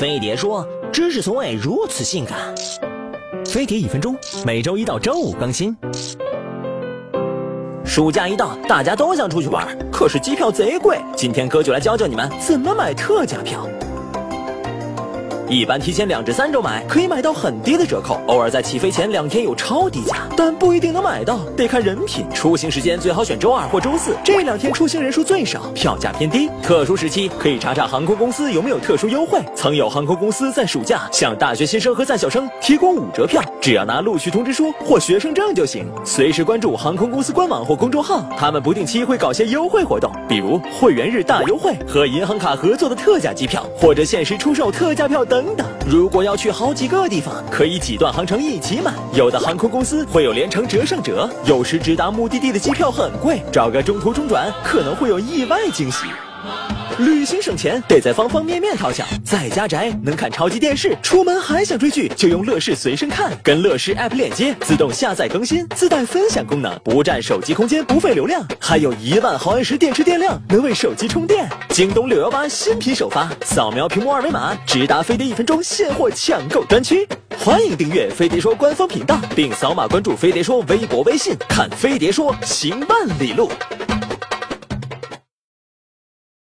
飞碟说：“知识从未如此性感。”飞碟一分钟，每周一到周五更新。暑假一到，大家都想出去玩，可是机票贼贵。今天哥就来教教你们怎么买特价票。一般提前两至三周买，可以买到很低的折扣；偶尔在起飞前两天有超低价，但不一定能买到，得看人品。出行时间最好选周二或周四，这两天出行人数最少，票价偏低。特殊时期可以查查航空公司有没有特殊优惠。曾有航空公司在暑假向大学新生和在校生提供五折票，只要拿录取通知书或学生证就行。随时关注航空公司官网或公众号，他们不定期会搞些优惠活动，比如会员日大优惠和银行卡合作的特价机票，或者限时出售特价票等。等等，如果要去好几个地方，可以几段航程一起买。有的航空公司会有连程折上折，有时直达目的地的机票很贵，找个中途中转可能会有意外惊喜。旅行省钱，得在方方面面掏钱。在家宅能看超级电视，出门还想追剧，就用乐视随身看，跟乐视 App 链接，自动下载更新，自带分享功能，不占手机空间，不费流量，还有一万毫安时电池电量，能为手机充电。京东六幺八新品首发，扫描屏幕二维码，直达飞碟一分钟现货抢购专区。欢迎订阅飞碟说官方频道，并扫码关注飞碟说微博、微信，看飞碟说行万里路。